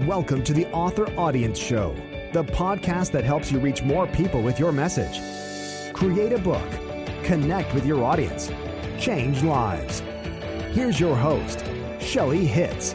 Welcome to the Author Audience Show, the podcast that helps you reach more people with your message. Create a book, connect with your audience, change lives. Here's your host, Shelley Hitz.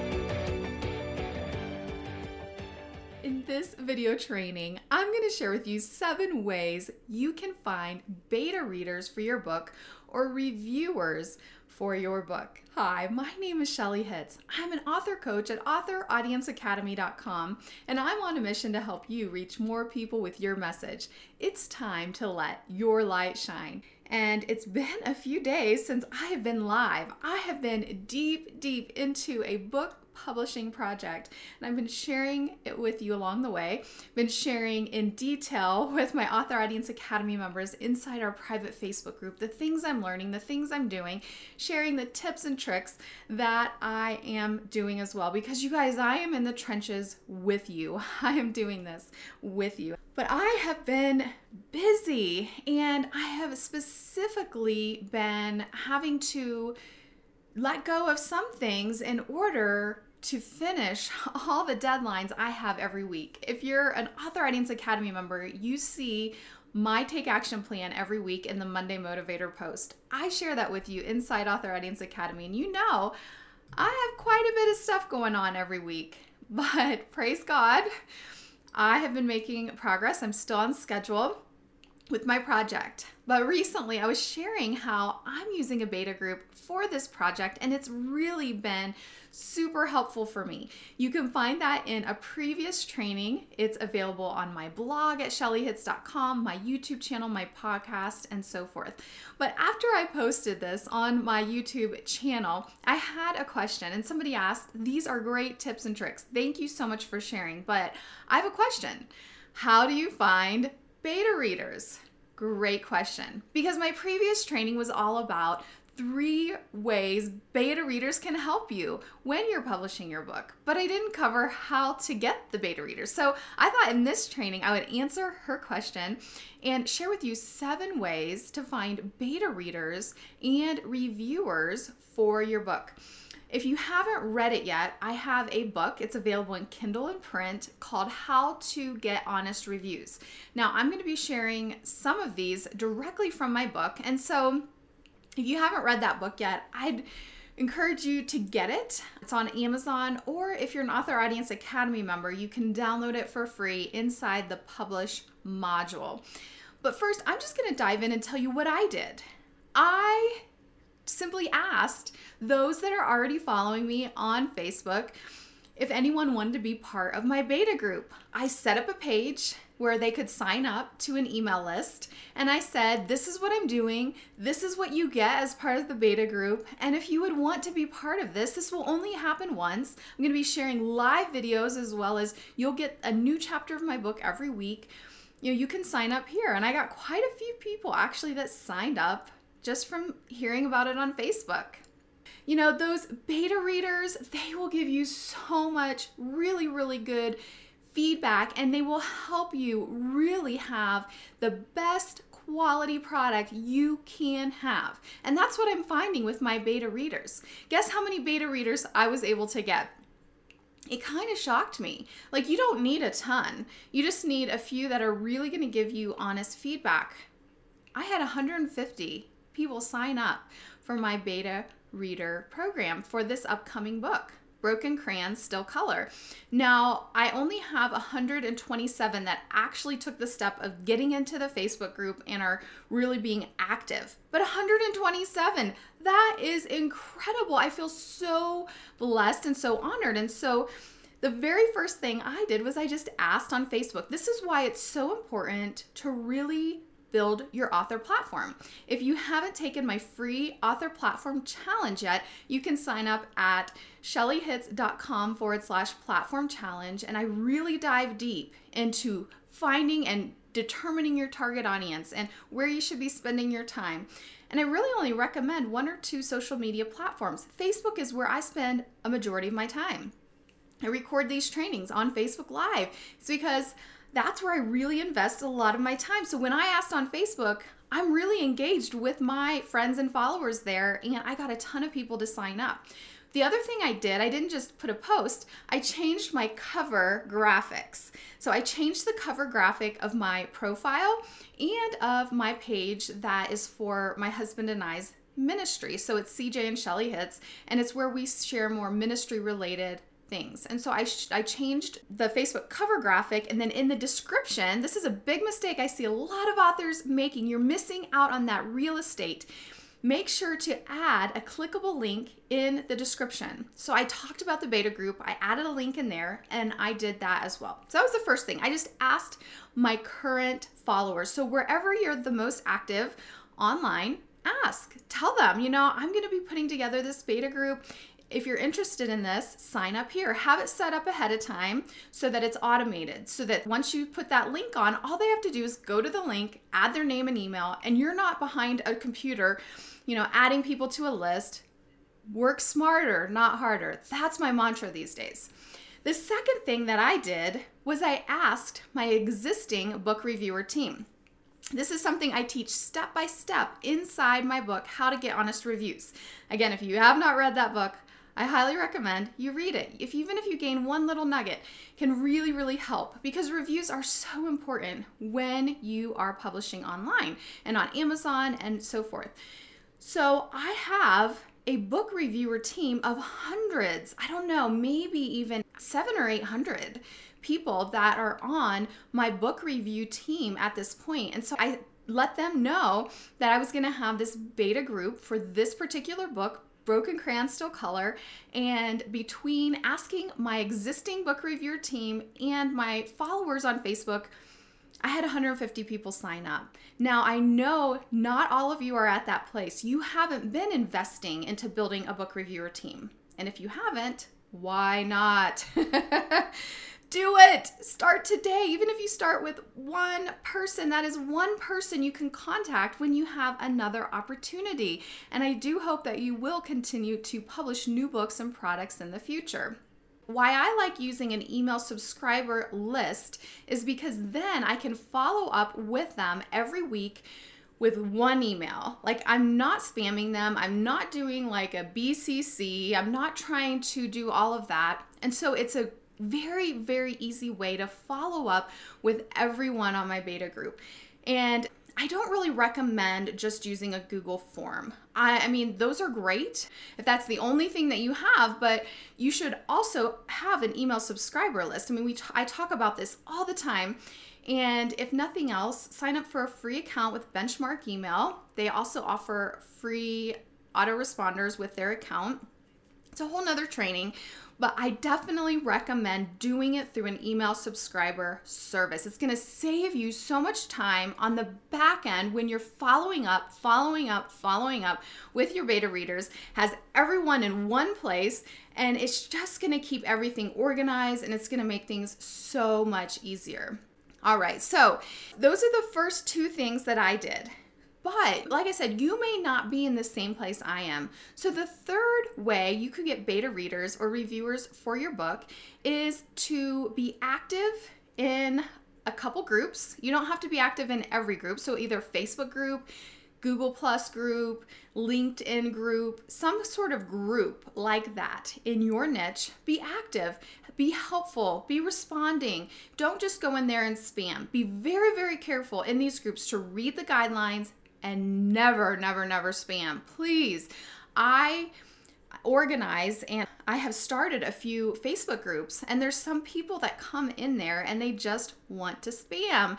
In this video training, I'm going to share with you seven ways you can find beta readers for your book or reviewers for your book. Hi, my name is Shelley Hitz. I'm an author coach at authoraudienceacademy.com, and I'm on a mission to help you reach more people with your message. It's time to let your light shine. And it's been a few days since I have been live. I have been deep, deep into a book publishing project. And I've been sharing it with you along the way, been sharing in detail with my Author Audience Academy members inside our private Facebook group the things I'm learning, the things I'm doing, sharing the tips and tricks that I am doing as well. Because you guys, I am in the trenches with you. I am doing this with you. But I have been busy and I have specifically been having to let go of some things in order to finish all the deadlines I have every week. If you're an Author Audience Academy member, you see my take action plan every week in the Monday Motivator post. I share that with you inside Author Audience Academy, and you know I have quite a bit of stuff going on every week. But praise God, I have been making progress. I'm still on schedule with my project. But recently I was sharing how I'm using a beta group for this project and it's really been super helpful for me. You can find that in a previous training. It's available on my blog at shelleyhitz.com, my YouTube channel, my podcast, and so forth. But after I posted this on my YouTube channel, I had a question and somebody asked, These are great tips and tricks. Thank you so much for sharing. But I have a question How do you find beta readers? Great question. Because my previous training was all about three ways beta readers can help you when you're publishing your book, but I didn't cover how to get the beta readers. So I thought in this training I would answer her question and share with you seven ways to find beta readers and reviewers for your book. If you haven't read it yet, I have a book. It's available in Kindle and print called How to Get Honest Reviews. Now, I'm going to be sharing some of these directly from my book. And so, if you haven't read that book yet, I'd encourage you to get it. It's on Amazon, or if you're an Author Audience Academy member, you can download it for free inside the Publish module. But first, I'm just going to dive in and tell you what I did. I simply asked those that are already following me on Facebook if anyone wanted to be part of my beta group. I set up a page where they could sign up to an email list and I said, This is what I'm doing. This is what you get as part of the beta group. And if you would want to be part of this, this will only happen once. I'm going to be sharing live videos as well as you'll get a new chapter of my book every week. You know, you can sign up here. And I got quite a few people actually that signed up just from hearing about it on Facebook. You know, those beta readers, they will give you so much really, really good feedback and they will help you really have the best quality product you can have. And that's what I'm finding with my beta readers. Guess how many beta readers I was able to get? It kind of shocked me. Like, you don't need a ton, you just need a few that are really going to give you honest feedback. I had 150 people sign up for my beta reader program for this upcoming book. Broken Crayons Still Color. Now, I only have 127 that actually took the step of getting into the Facebook group and are really being active. But 127, that is incredible. I feel so blessed and so honored. And so, the very first thing I did was I just asked on Facebook. This is why it's so important to really build your author platform. If you haven't taken my free author platform challenge yet, you can sign up at shelleyhitz.com forward slash platform challenge. And I really dive deep into finding and determining your target audience and where you should be spending your time. And I really only recommend one or two social media platforms. Facebook is where I spend a majority of my time. I record these trainings on Facebook Live. It's because that's where I really invest a lot of my time. So when I asked on Facebook, I'm really engaged with my friends and followers there, and I got a ton of people to sign up. The other thing I did, I didn't just put a post, I changed my cover graphics. So I changed the cover graphic of my profile and of my page that is for my husband and I's ministry. So it's CJ and Shelley Hitz, and it's where we share more ministry related things. And so I, sh- I changed the Facebook cover graphic, and then in the description, this is a big mistake I see a lot of authors making. You're missing out on that real estate. Make sure to add a clickable link in the description. So I talked about the beta group, I added a link in there, and I did that as well. So that was the first thing. I just asked my current followers. So wherever you're the most active online, ask. Tell them, you know, I'm going to be putting together this beta group if you're interested in this, sign up here. Have it set up ahead of time so that it's automated. So that once you put that link on, all they have to do is go to the link, add their name and email, and you're not behind a computer, you know, adding people to a list. Work smarter, not harder. That's my mantra these days. The second thing that I did was I asked my existing book reviewer team. This is something I teach step by step inside my book, How to Get Honest Reviews. Again, if you have not read that book, I highly recommend you read it. If even if you gain one little nugget, can really really help because reviews are so important when you are publishing online and on Amazon and so forth. So, I have a book reviewer team of hundreds, I don't know, maybe even 7 or 800 people that are on my book review team at this point. And so I let them know that I was going to have this beta group for this particular book Broken Crayon Still Color. And between asking my existing book reviewer team and my followers on Facebook, I had 150 people sign up. Now, I know not all of you are at that place. You haven't been investing into building a book reviewer team. And if you haven't, why not? Do it. Start today. Even if you start with one person, that is one person you can contact when you have another opportunity. And I do hope that you will continue to publish new books and products in the future. Why I like using an email subscriber list is because then I can follow up with them every week with one email. Like I'm not spamming them. I'm not doing like a BCC. I'm not trying to do all of that. And so it's a very, very easy way to follow up with everyone on my beta group. And I don't really recommend just using a Google form. I, I, mean, those are great if that's the only thing that you have, but you should also have an email subscriber list. I mean, we t- I talk about this all the time. And if nothing else, sign up for a free account with Benchmark Email. They also offer free autoresponders with their account. It's a whole nother training but I definitely recommend doing it through an email subscriber service. It's going to save you so much time on the back end when you're following up, following up, following up with your beta readers, has everyone in one place, and it's just going to keep everything organized and it's going to make things so much easier. All right, so those are the first two things that I did. But like I said, you may not be in the same place I am. So the third way you could get beta readers or reviewers for your book is to be active in a couple groups. You don't have to be active in every group. So either Facebook group, Google Plus group, LinkedIn group, some sort of group like that in your niche. Be active, be helpful, be responding. Don't just go in there and spam. Be very, very careful in these groups to read the guidelines, and never, never, never spam. Please. I organize and I have started a few Facebook groups, and there's some people that come in there and they just want to spam.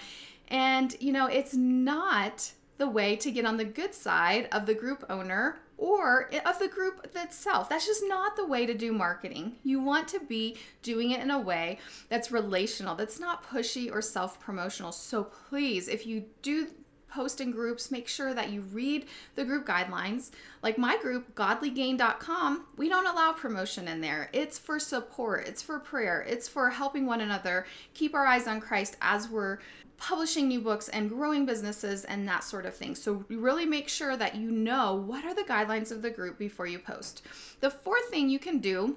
And, you know, it's not the way to get on the good side of the group owner or of the group itself. That's just not the way to do marketing. You want to be doing it in a way that's relational, that's not pushy or self promotional. So please, if you do post in groups, make sure that you read the group guidelines. Like my group, godlygain.com, we don't allow promotion in there. It's for support, it's for prayer, it's for helping one another keep our eyes on Christ as we're publishing new books and growing businesses and that sort of thing. So really make sure that you know what are the guidelines of the group before you post. The fourth thing you can do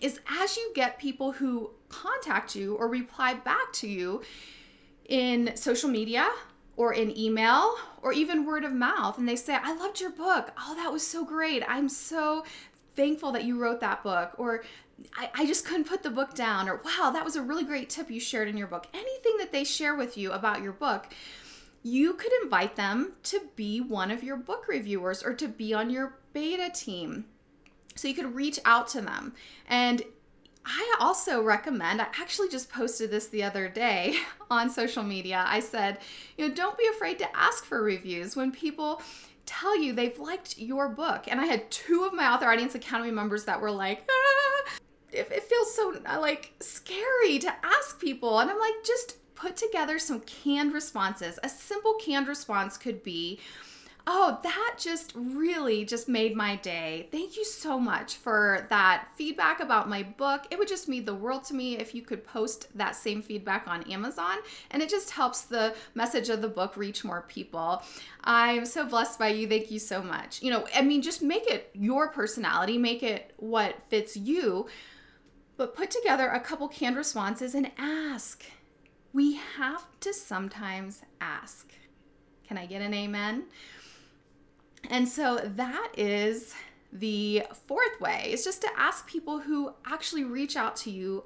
is as you get people who contact you or reply back to you in social media or in email or even word of mouth and they say, I loved your book. Oh, that was so great. I'm so thankful that you wrote that book, or I, I just couldn't put the book down, or wow, that was a really great tip you shared in your book. Anything that they share with you about your book, you could invite them to be one of your book reviewers or to be on your beta team. So you could reach out to them. And I also recommend, I actually just posted this the other day on social media. I said, you know, don't be afraid to ask for reviews when people tell you they've liked your book. And I had two of my Author Audience Academy members that were like, ah, it, it feels so like scary to ask people. And I'm like, just put together some canned responses. A simple canned response could be, Oh, that just really just made my day. Thank you so much for that feedback about my book. It would just mean the world to me if you could post that same feedback on Amazon, and it just helps the message of the book reach more people. I'm so blessed by you. Thank you so much. You know, I mean, just make it your personality, make it what fits you, but put together a couple canned responses and ask. We have to sometimes ask. Can I get an amen? And so that is the fourth way is just to ask people who actually reach out to you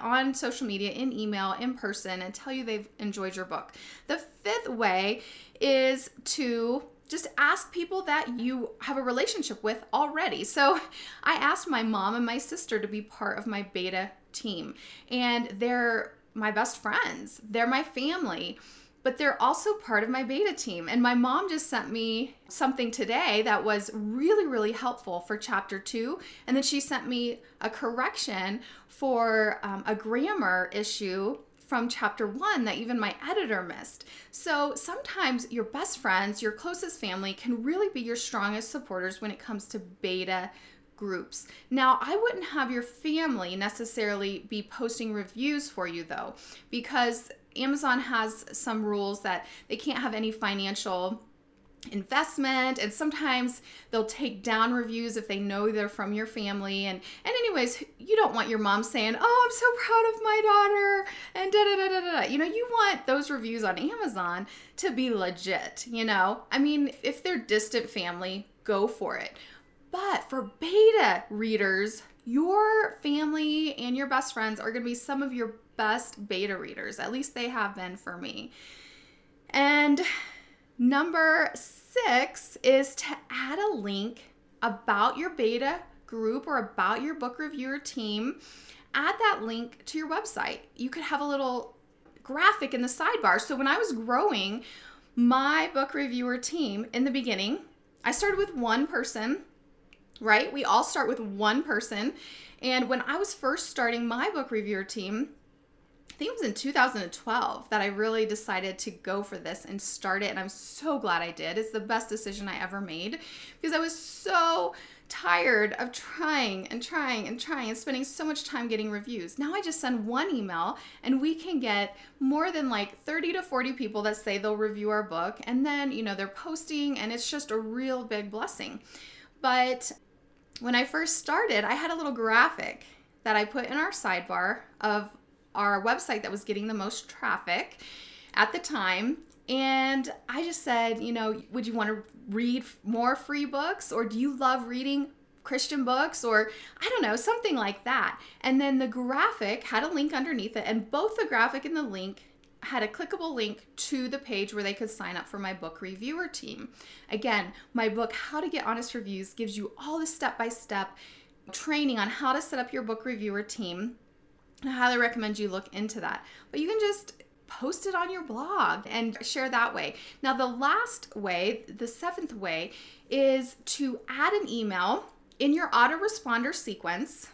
on social media, in email, in person, and tell you they've enjoyed your book. The fifth way is to just ask people that you have a relationship with already. So I asked my mom and my sister to be part of my beta team, and they're my best friends, they're my family but they're also part of my beta team. And my mom just sent me something today that was really, really helpful for chapter two. And then she sent me a correction for um, a grammar issue from chapter one that even my editor missed. So sometimes your best friends, your closest family can really be your strongest supporters when it comes to beta groups. Now, I wouldn't have your family necessarily be posting reviews for you though, because Amazon has some rules that they can't have any financial investment and sometimes they'll take down reviews if they know they're from your family. And and anyways you don't want your mom saying oh i'm so proud of my daughter and da da da da da you know you want those reviews on amazon to be legit you know? I mean if they're distant family go for it. But for beta readers your family and your best friends are going to be some of your best beta readers. At least they have been for me. And number six is to add a link about your beta group or about your book reviewer team. Add that link to your website. You could have a little graphic in the sidebar. So when I was growing my book reviewer team in the beginning, I started with one person right? We all start with one person. And when I was first starting my book reviewer team, I think it was in 2012 that I really decided to go for this and start it. And I'm so glad I did. It's the best decision I ever made because I was so tired of trying and trying and trying and spending so much time getting reviews. Now I just send one email and we can get more than like 30 to 40 people that say they'll review our book. And then, you know, they're posting and it's just a real big blessing. But when I first started, I had a little graphic that I put in our sidebar of our website that was getting the most traffic at the time. And I just said, you know, would you want to read more free books or do you love reading Christian books or I don't know, something like that. And then the graphic had a link underneath it, and both the graphic and the link had a clickable link to the page where they could sign up for my book reviewer team. Again, my book, How to Get Honest Reviews, gives you all the step by step training on how to set up your book reviewer team. I highly recommend you look into that. But you can just post it on your blog and share that way. Now, the last way, the seventh way, is to add an email in your autoresponder sequence.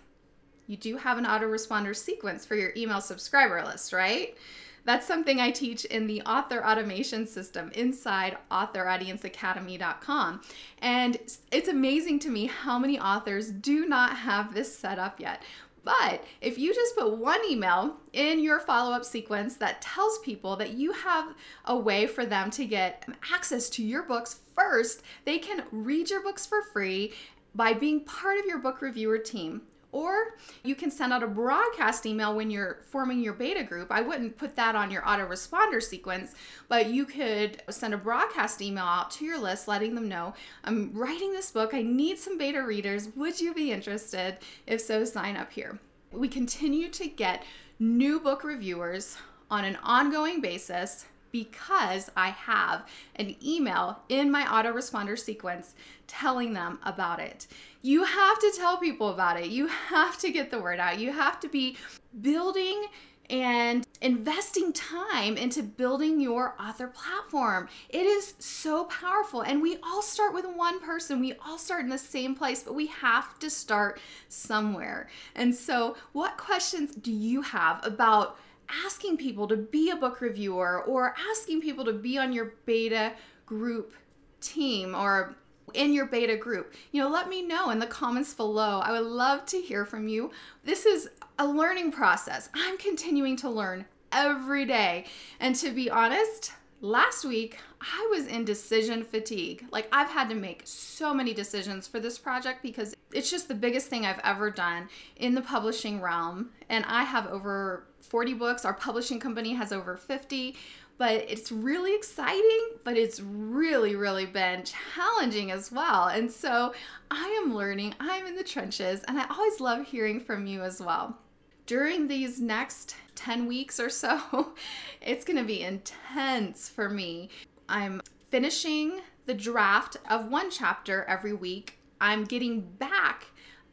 You do have an autoresponder sequence for your email subscriber list, right? That's something I teach in the author automation system inside authoraudienceacademy.com. And it's amazing to me how many authors do not have this set up yet. But if you just put one email in your follow up sequence that tells people that you have a way for them to get access to your books first, they can read your books for free by being part of your book reviewer team Or you can send out a broadcast email when you're forming your beta group. I wouldn't put that on your autoresponder sequence, but you could send a broadcast email out to your list letting them know I'm writing this book. I need some beta readers. Would you be interested? If so, sign up here. We continue to get new book reviewers on an ongoing basis because I have an email in my autoresponder sequence telling them about it. You have to tell people about it. You have to get the word out. You have to be building and investing time into building your author platform. It is so powerful. And we all start with one person, we all start in the same place, but we have to start somewhere. And so, what questions do you have about? Asking people to be a book reviewer or asking people to be on your beta group team or in your beta group. You know, let me know in the comments below. I would love to hear from you. This is a learning process. I'm continuing to learn every day. And to be honest, last week I was in decision fatigue. Like, I've had to make so many decisions for this project because it's just the biggest thing I've ever done in the publishing realm. And I have over 40 books. Our publishing company has over 50. But it's really exciting, but it's really, really been challenging as well. And so I am learning, I'm in the trenches, and I always love hearing from you as well. During these next 10 weeks or so, it's gonna be intense for me. I'm finishing the draft of one chapter every week. I'm getting back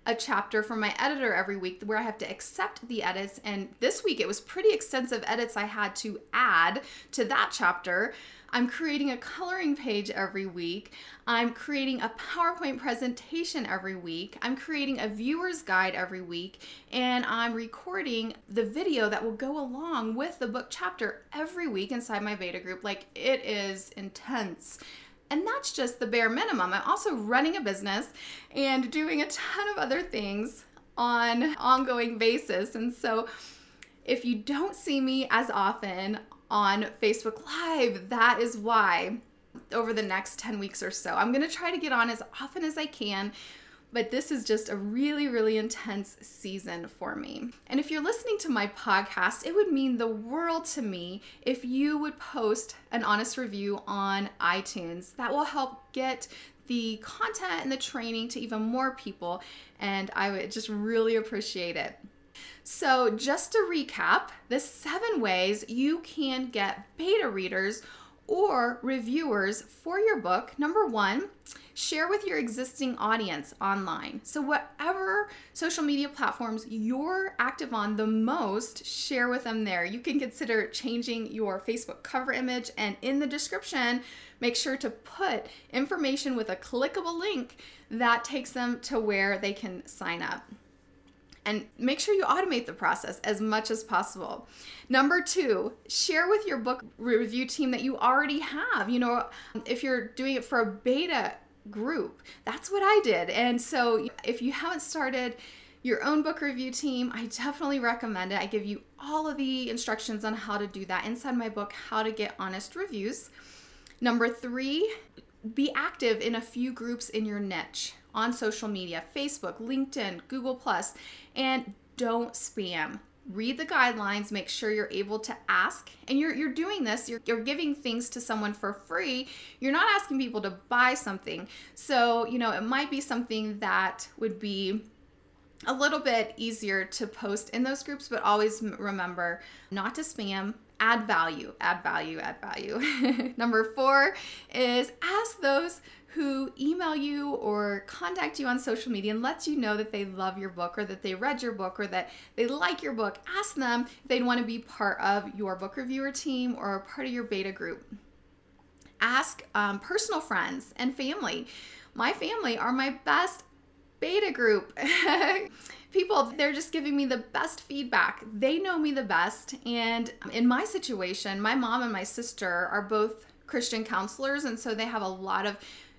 a chapter from my editor every week where I have to accept the edits. And this week it was pretty extensive edits I had to add to that chapter. I'm creating a coloring page every week. I'm creating a PowerPoint presentation every week. I'm creating a viewer's guide every week. And I'm recording the video that will go along with the book chapter every week inside my beta group. Like it is intense. And that's just the bare minimum. I'm also running a business and doing a ton of other things on ongoing basis. And so if you don't see me as often on Facebook Live, that is why over the next 10 weeks or so. I'm going to try to get on as often as I can but this is just a really, really intense season for me. And if you're listening to my podcast, it would mean the world to me if you would post an honest review on iTunes. That will help get the content and the training to even more people, and I would just really appreciate it. So, just to recap, the seven ways you can get beta readers or reviewers for your book. Number one, share with your existing audience online. So, whatever social media platforms you're active on the most, share with them there. You can consider changing your Facebook cover image, and in the description, make sure to put information with a clickable link that takes them to where they can sign up and make sure you automate the process as much as possible. Number two, share with your book review team that you already have. You know, if you're doing it for a beta group, that's what I did. And so if you haven't started, your own book review team, I definitely recommend it. I give you all of the instructions on how to do that inside my book, How to Get Honest Reviews. Number three, be active in a few groups in your niche on social media Facebook, LinkedIn, Google, and don't spam. Read the guidelines, make sure you're able to ask. And you're, you're doing this, you're, you're giving things to someone for free. You're not asking people to buy something. So, you know, it might be something that would be a little bit easier to post in those groups, but always remember not to spam, add value, add value, add value. Number four is ask those who email you or contact you on social media and let you know that they love your book or that they read your book or that they like your book, ask them if they'd want to be part of your book reviewer team or part of your beta group. Ask um, personal friends and family. My family are my best beta group. People, they're just giving me the best feedback. They know me the best. And in my situation, my mom and my sister are both Christian counselors, and so they have a lot of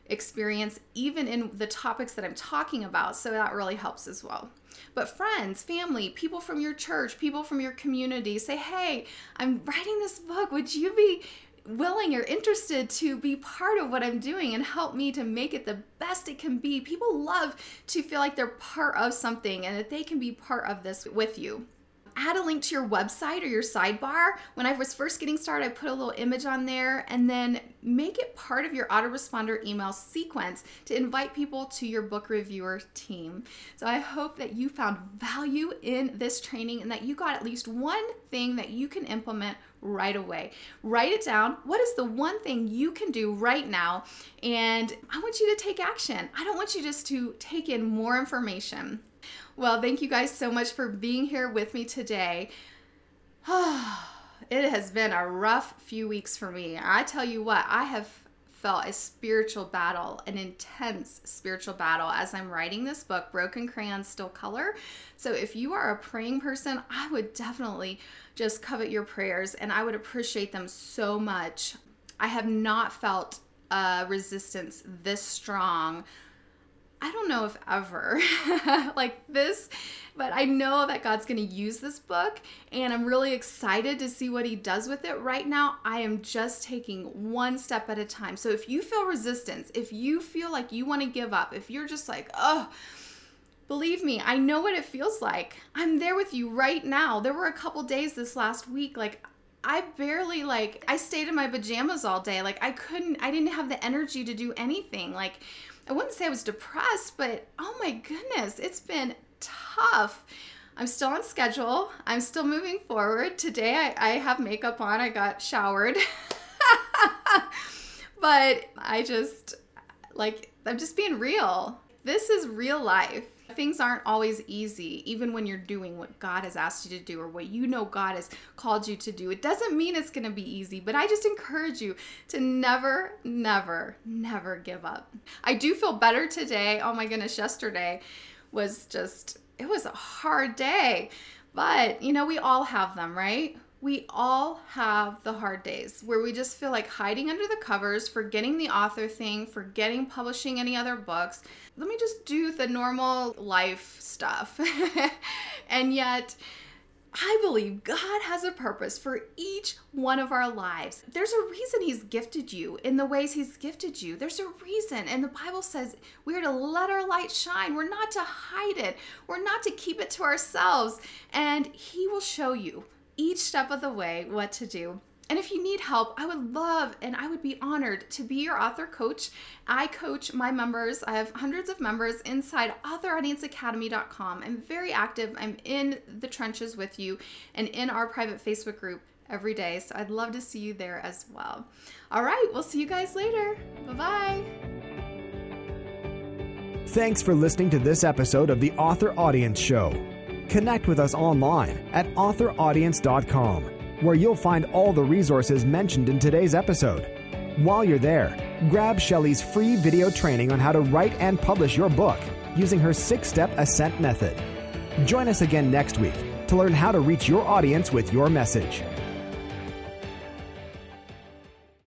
experience, even in the topics that I'm talking about. So that really helps as well. But friends, family, people from your church, people from your community say, hey, I'm writing this book. Would you be willing or interested to be part of what I'm doing and help me to make it the best it can be. People love to feel like they're part of something and that they can be part of this with you add a link to your website or your sidebar. When I was first getting started, I put a little image on there and then make it part of your autoresponder email sequence to invite people to your book reviewer team. So I hope that you found value in this training and that you got at least one thing that you can implement right away. Write it down. What is the one thing you can do right now? And I want you to take action. I don't want you just to take in more information. Well, thank you guys so much for being here with me today. it has been a rough few weeks for me. I tell you what, I have felt a spiritual battle, an intense spiritual battle as I'm writing this book, Broken Crayons Still Color. So if you are a praying person, I would definitely just covet your prayers and I would appreciate them so much. I have not felt a resistance this strong I don't know if ever like this, but I know that God's going to use this book and I'm really excited to see what he does with it. Right now, I am just taking one step at a time. So if you feel resistance, if you feel like you want to give up, if you're just like, oh, Believe me, I know what it feels like. I'm there with you right now. There were a couple days this last week like I barely like I stayed in my pajamas all day. Like I couldn't I didn't have the energy to do anything. Like I wouldn't say I was depressed, but oh my goodness, it's been tough. I'm still on schedule. I'm still moving forward. Today I, I have makeup on. I got showered. but I just, like, I'm just being real. This is real life. Things aren't always easy, even when you're doing what God has asked you to do or what you know God has called you to do. It doesn't mean it's going to be easy, but I just encourage you to never, never, never give up. I do feel better today. Oh my goodness, yesterday was just, it was a hard day. But, you know, we all have them, right? We all have the hard days where we just feel like hiding under the covers, forgetting the author thing, forgetting publishing any other books. Let me just do the normal life stuff. and yet, I believe God has a purpose for each one of our lives. There's a reason He's gifted you in the ways He's gifted you. There's a reason. And the Bible says we are to let our light shine. We're not to hide it, we're not to keep it to ourselves. And He will show you each step of the way what to do. And if you need help, I would love and I would be honored to be your author coach. I coach my members. I have hundreds of members inside authoraudienceacademy.com. I'm very active. I'm in the trenches with you and in our private Facebook group every day. So I'd love to see you there as well. All right, we'll see you guys later. Bye bye. Thanks for listening to this episode of the Author Audience Show. Connect with us online at authoraudience.com, where you'll find all the resources mentioned in today's episode. While you're there, grab Shelley's free video training on how to write and publish your book using her six step ascent method. Join us again next week to learn how to reach your audience with your message.